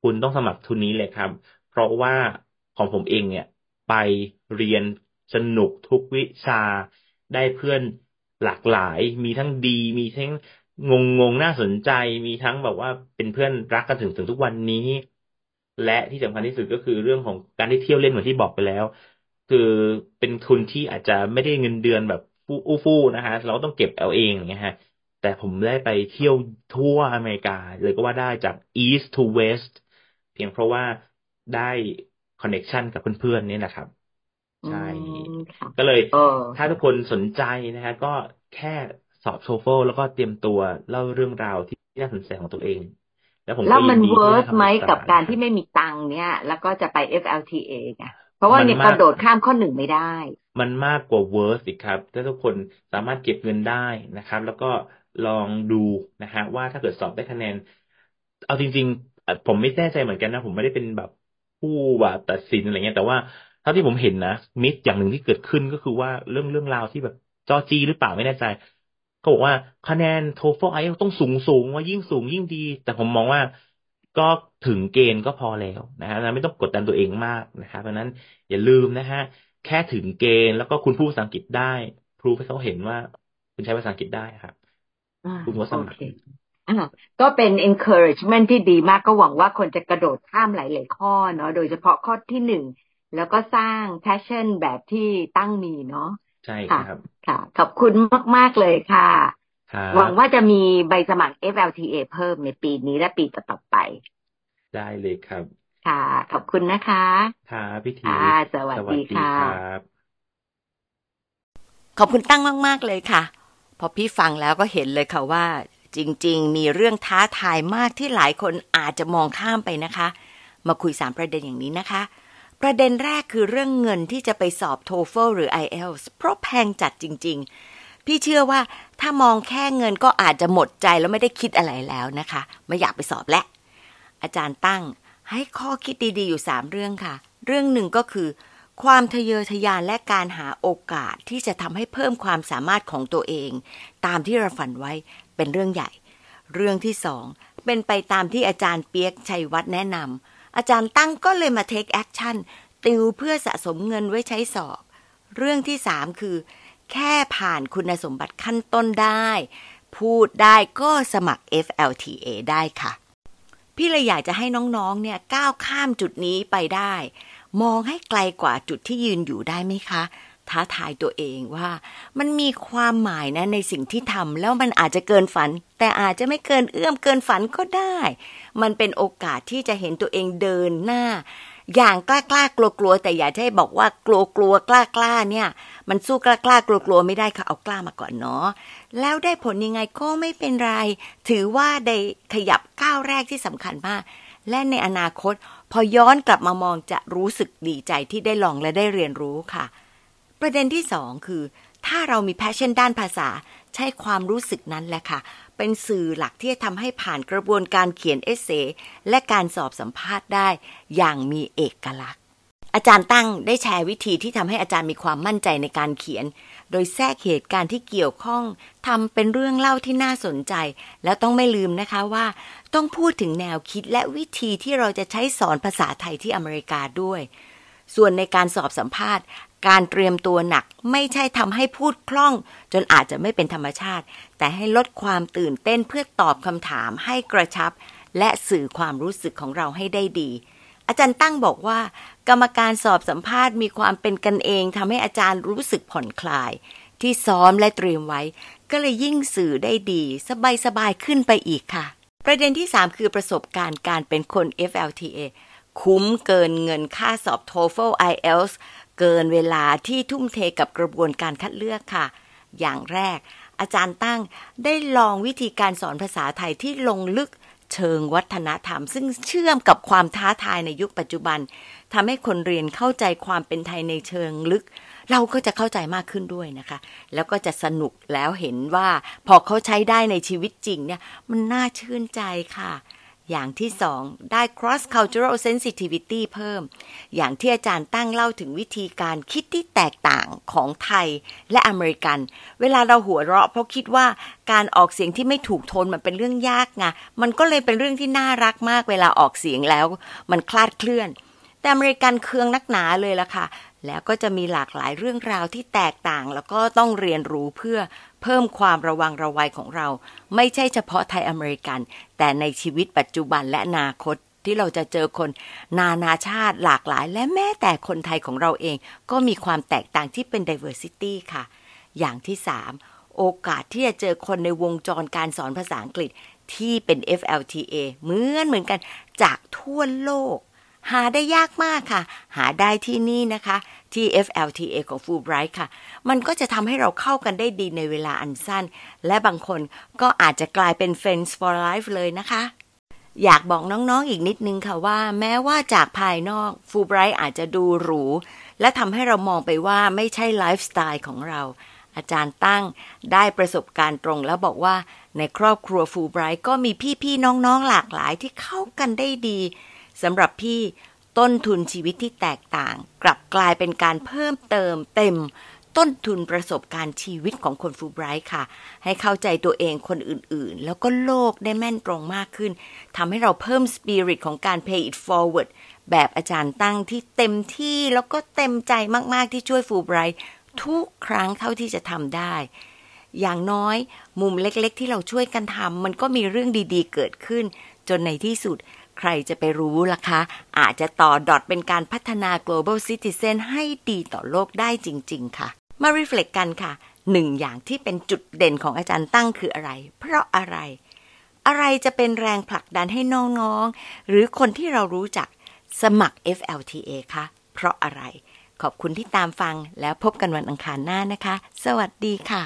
คุณต้องสมัครทุนนี้เลยครับ เพราะว่าของผมเองเนี่ย ไปเรียนสนุกทุกวิชาได้เพื่อนหลากหลาย มีทั้งดี มีทั้งงงงๆน่าสนใจ มีทั้งแบบว่าเป็นเพื่อนรักกันถึงถึงทุกวันนี้ และที่สำคัญที่สุดก็คือเรื่องของการได้เที่ยวเล่นเหมือนที่บอกไปแล้ว คือเป็นทุนที่อาจจะไม่ได้เงินเดือนแบบฟู่อู้ฟู่นะฮะเราก็ต้องเก็บเอาเองอย่างเงี้ยฮะแต่ผมได้ไปเที่ยวทั่วอเมริกา เลยก็ว่าได้จาก east to west เพียงเพราะว่าได้คอนเน็ชันกับเพื่อนๆนี่นะครับ ใช่อืมค่ะก็เลยเออถ้าทุกคนสนใจนะฮะก็แค่สอบโทเฟลแล้วก็เตรียมตัวเล่าเรื่องราวที่น่าสนใจของตัวเอง แล้วผมแล้วก็ยิมันนดีเวิที่ร์จะกทำไหมศึษกับการนะที่ฮะไม่มีตังค์เนี่ย แล้วก็จะไป FLTA ไง เพราะว่ามันเนี่ยมากกระโดดข้ามข้อหนึ่งไม่ได้ มันมากกว่า worth อีกครับ ถ้าทุกคนสามารถเก็บเงินได้นะครับ แล้วก็ลองดูนะฮะว่าถ้าเกิดสอบได้คะแนน เอาจริงๆเอ่อผมไม่แน่ใจเหมือนกันนะ ผมไม่ได้เป็นแบบผู้แบบตัดสินอะไรเงี้ยแต่ว่าเท่าที่ผมเห็นนะมิสอย่างหนึ่งที่เกิดขึ้นก็คือว่าเรื่องเรื่องราวที่แบบจอจีหรือเปล่าไม่แน่ใจเขาบอกว่าคะแนน TOEFL IELTS ต้องสูงสูงว่ายิ่งสูงยิ่งดี แต่ผมมองว่า ก็ถึงเกณฑ์ก็พอแล้วนะฮะไม่ต้องกดดันตัวเองมากนะครับเพราะฉะนั้นอย่าลืมนะฮะแค่ถึงเกณฑ์แล้วก็คุณพูดภาษาอังกฤษได้พรูฟให้เขาเห็นว่า คุณใช้ภาษาอังกฤษได้ครับอ่าคุณก็สโอมัคเครอ่าก็เป็น encouragement ที่ดีมากก็หวังว่าคนจะกระโดดข้ามหลาย ๆ ข้อเนาะโดยเฉพาะข้อที่หนึ่งแล้วก็สร้าง passion แบบที่ตั้งมีเนาะใช่ค่ะครับ ค่ะ ขอบคุณมาก ๆ เลยค่ะครั หวังบว่าจะมีใบสมัคร FLTA เพิ่มในปีนี้และปีต่อๆไป ได้เลยครับ ค่ะ ขอบคุณนะคะครับพี่ทีค่ะสวัสสวัสดีดีค่ะครับขอบคุณตั้งมาก ๆ เลยค่ะ พอพี่ฟังแล้วก็เห็นเลยค่ะว่า จริง ๆ มีเรื่องท้าทายมากที่หลายคนอาจจะมองข้ามไปนะคะ มาคุยสามประเด็นอย่างนี้นะคะ ประเด็นแรกคือเรื่องเงินที่จะไปสอบ TOEFL หรือ IELTS เพราะแพงจัดจริง ๆ พี่เชื่อว่าถ้ามองแค่เงินก็อาจจะหมดใจแล้วไม่ได้คิดอะไรแล้วนะคะ ไม่อยากไปสอบแล้วอาจารย์ตั้งให้ข้อคิดดีๆอยู่ 3 เรื่องค่ะ เรื่องหนึ่งก็คือ ความทะเยอทะยานและการหาโอกาสที่จะทำให้เพิ่มความสามารถของตัวเอง ตามที่เราฝันไว้เป็นเรื่องใหญ่ เรื่องที่สองเป็นไปตามที่อาจารย์เปียกชัยวัฒน์แนะนำอาจารย์ตั้งก็เลยมา take action ติวเพื่อสะสมเงินไว้ใช้สอบ เรื่องที่สามคือ แค่ผ่านคุณสมบัติขั้นต้นได้ พูดได้ก็สมัคร FLTA ได้ค่ะ พี่เลยอยากจะให้น้องๆ เนี่ยก้าวข้ามจุดนี้ไปได้ มองให้ไกลกว่าจุดที่ยืนอยู่ได้ไหมคะ ท้าทายตัวเองว่ามันมีความหมายนะในสิ่งที่ทำแล้วมันอาจจะเกินฝัน แต่อาจจะไม่เกินเอื้อมเกินฝันก็ได้ มันเป็นโอกาสที่จะเห็นตัวเองเดินหน้า อย่างกล้ากล้ากลัวกลัวแต่อย่าให้บอกว่ากลัวกลัวกล้ากล้าเนี่ย มันสู้กล้ากล้ากลัวกลัวไม่ได้ค่ะเอากล้ามาก่อนเนาะแล้วได้ผลยังไงก็ไม่เป็นไร ถือว่าได้ขยับก้าวแรกที่สำคัญมาก และในอนาคต พอย้อนกลับมามองจะรู้สึกดีใจที่ได้ลองและได้เรียนรู้ค่ะ ประเด็นที่สองคือ ถ้าเรามี passion ด้านภาษา ใช้ความรู้สึกนั้นแหละค่ะ เป็นสื่อหลักที่จะทำให้ผ่านกระบวนการเขียน essay และการสอบสัมภาษณ์ได้อย่างมีเอกลักษณ์ อาจารย์ตั้งได้แชร์วิธีที่ทำให้อาจารย์มีความมั่นใจในการเขียน โดยแทรกเหตุการณ์ที่เกี่ยวข้องทำเป็นเรื่องเล่าที่น่าสนใจ แล้วต้องไม่ลืมนะคะว่า ต้องพูดถึงแนวคิดและวิธีที่เราจะใช้สอนภาษาไทยที่อเมริกาด้วยส่วนในการสอบสัมภาษณ์ การเตรียมตัวหนักไม่ใช่ทำให้พูดคล่อง จนอาจจะไม่เป็นธรรมชาติ แต่ให้ลดความตื่นเต้นเพื่อตอบคำถามให้กระชับ และสื่อความรู้สึกของเราให้ได้ดี อาจารย์ตั้งบอกว่า กรรมการสอบสัมภาษณ์มีความเป็นกันเองทำให้อาจารย์รู้สึกผ่อนคลาย ที่ซ้อมและเตรียมไว้ ก็เลยยิ่งสื่อได้ดี สบายๆขึ้นไปอีกค่ะ ประเด็นที่ 3 คือประสบการณ์การเป็นคน FLTA คุ้มเกินเงินค่าสอบ TOEFL IELTS เกินเวลาที่ทุ่มเทกับกระบวนการคัดเลือกค่ะ อย่างแรก อาจารย์ตั้งได้ลองวิธีการสอนภาษาไทยที่ลงลึกเชิงวัฒนธรรม ซึ่งเชื่อมกับความท้าทายในยุคปัจจุบันทำให้คนเรียนเข้าใจความเป็นไทยในเชิงลึก เราก็จะเข้าใจมากขึ้นด้วยนะคะ แล้วก็จะสนุกแล้วเห็นว่า พอเขาใช้ได้ในชีวิตจริงเนี่ย มันน่าชื่นใจค่ะ อย่างที่สองได้ cross cultural sensitivity เพิ่ม อย่างที่อาจารย์ตั้งเล่าถึงวิธีการคิดที่แตกต่างของไทยและอเมริกัน เวลาเราหัวเราะเพราะคิดว่าการออกเสียงที่ไม่ถูกโทนมันเป็นเรื่องยากไงมันก็เลยเป็นเรื่องที่น่ารักมากเวลาออกเสียงแล้ว มันคลาดเคลื่อน แต่อเมริกันเคืองนักหนาเลยล่ะค่ะ แล้วก็จะมีหลากหลายเรื่องราวที่แตกต่าง แล้วก็ต้องเรียนรู้เพื่อเพิ่มความระวังระไวของเรา ไม่ใช่เฉพาะไทยอเมริกัน แต่ในชีวิตปัจจุบันและอนาคตที่เราจะเจอคน นานาชาติหลากหลาย และแม้แต่คนไทยของเราเอง ก็มีความแตกต่างที่เป็น diversity ค่ะ อย่างที่3โอกาสที่จะเจอคนในวงจรการสอนภาษาอังกฤษที่เป็น FLTA เหมือนเหมือนกันจากทั่วโลก หาได้ยากมากค่ะ หาได้ที่นี่นะคะ ที่ FLTA ของ Fulbright ค่ะ มันก็จะทำให้เราเข้ากันได้ดีในเวลาอันสั้น และบางคนก็อาจจะกลายเป็น Friends for Life เลยนะคะ อยากบอกน้องๆออีกนิดนึงค่ะว่า แม้ว่าจากภายนอก Fulbright อาจจะดูหรู และทำให้เรามองไปว่าไม่ใช่ไลฟ์สไตล์ของเรา อาจารย์ตั้งได้ประสบการณ์ตรงแล้วบอกว่าในครอบครัวฟูไบรท์ก็มีพี่ๆน้องๆหลากหลายที่เข้ากันได้ดี สำหรับพี่ต้นทุนชีวิตที่แตกต่าง กลับกลายเป็นการเพิ่มเติมเต็ม ต้นทุนประสบการณ์ชีวิตของคนฟูไบรท์ค่ะ ให้เข้าใจตัวเองคนอื่นๆ แล้วก็โลกได้แม่นตรงมากขึ้นทำให้เราเพิ่มสปิริตของการ pay it forward แบบอาจารย์ตั้งที่เต็มที่แล้วก็เต็มใจมากๆที่ช่วยฟูไบรท์ทุกครั้งเท่าที่จะทำได้ อย่างน้อยมุมเล็กๆ ที่เราช่วยกันทำมันก็มีเรื่องดีๆ เกิดขึ้น จนในที่สุด ใครจะไปรู้ล่ะคะ อาจจะต่อดอทเป็นการพัฒนา global citizen ให้ดีต่อโลกได้จริง ๆ ค่ะ มารีเฟล็กกันค่ะหนึ่งอย่างที่เป็นจุดเด่นของอาจารย์ตั้งคืออะไร เพราะอะไร อะไรจะเป็นแรงผลักดันให้น้องๆ หรือคนที่เรารู้จักสมัคร FLTA คะเพราะอะไร ขอบคุณที่ตามฟังแล้วพบกันวันอังคารหน้านะคะ สวัสดีค่ะ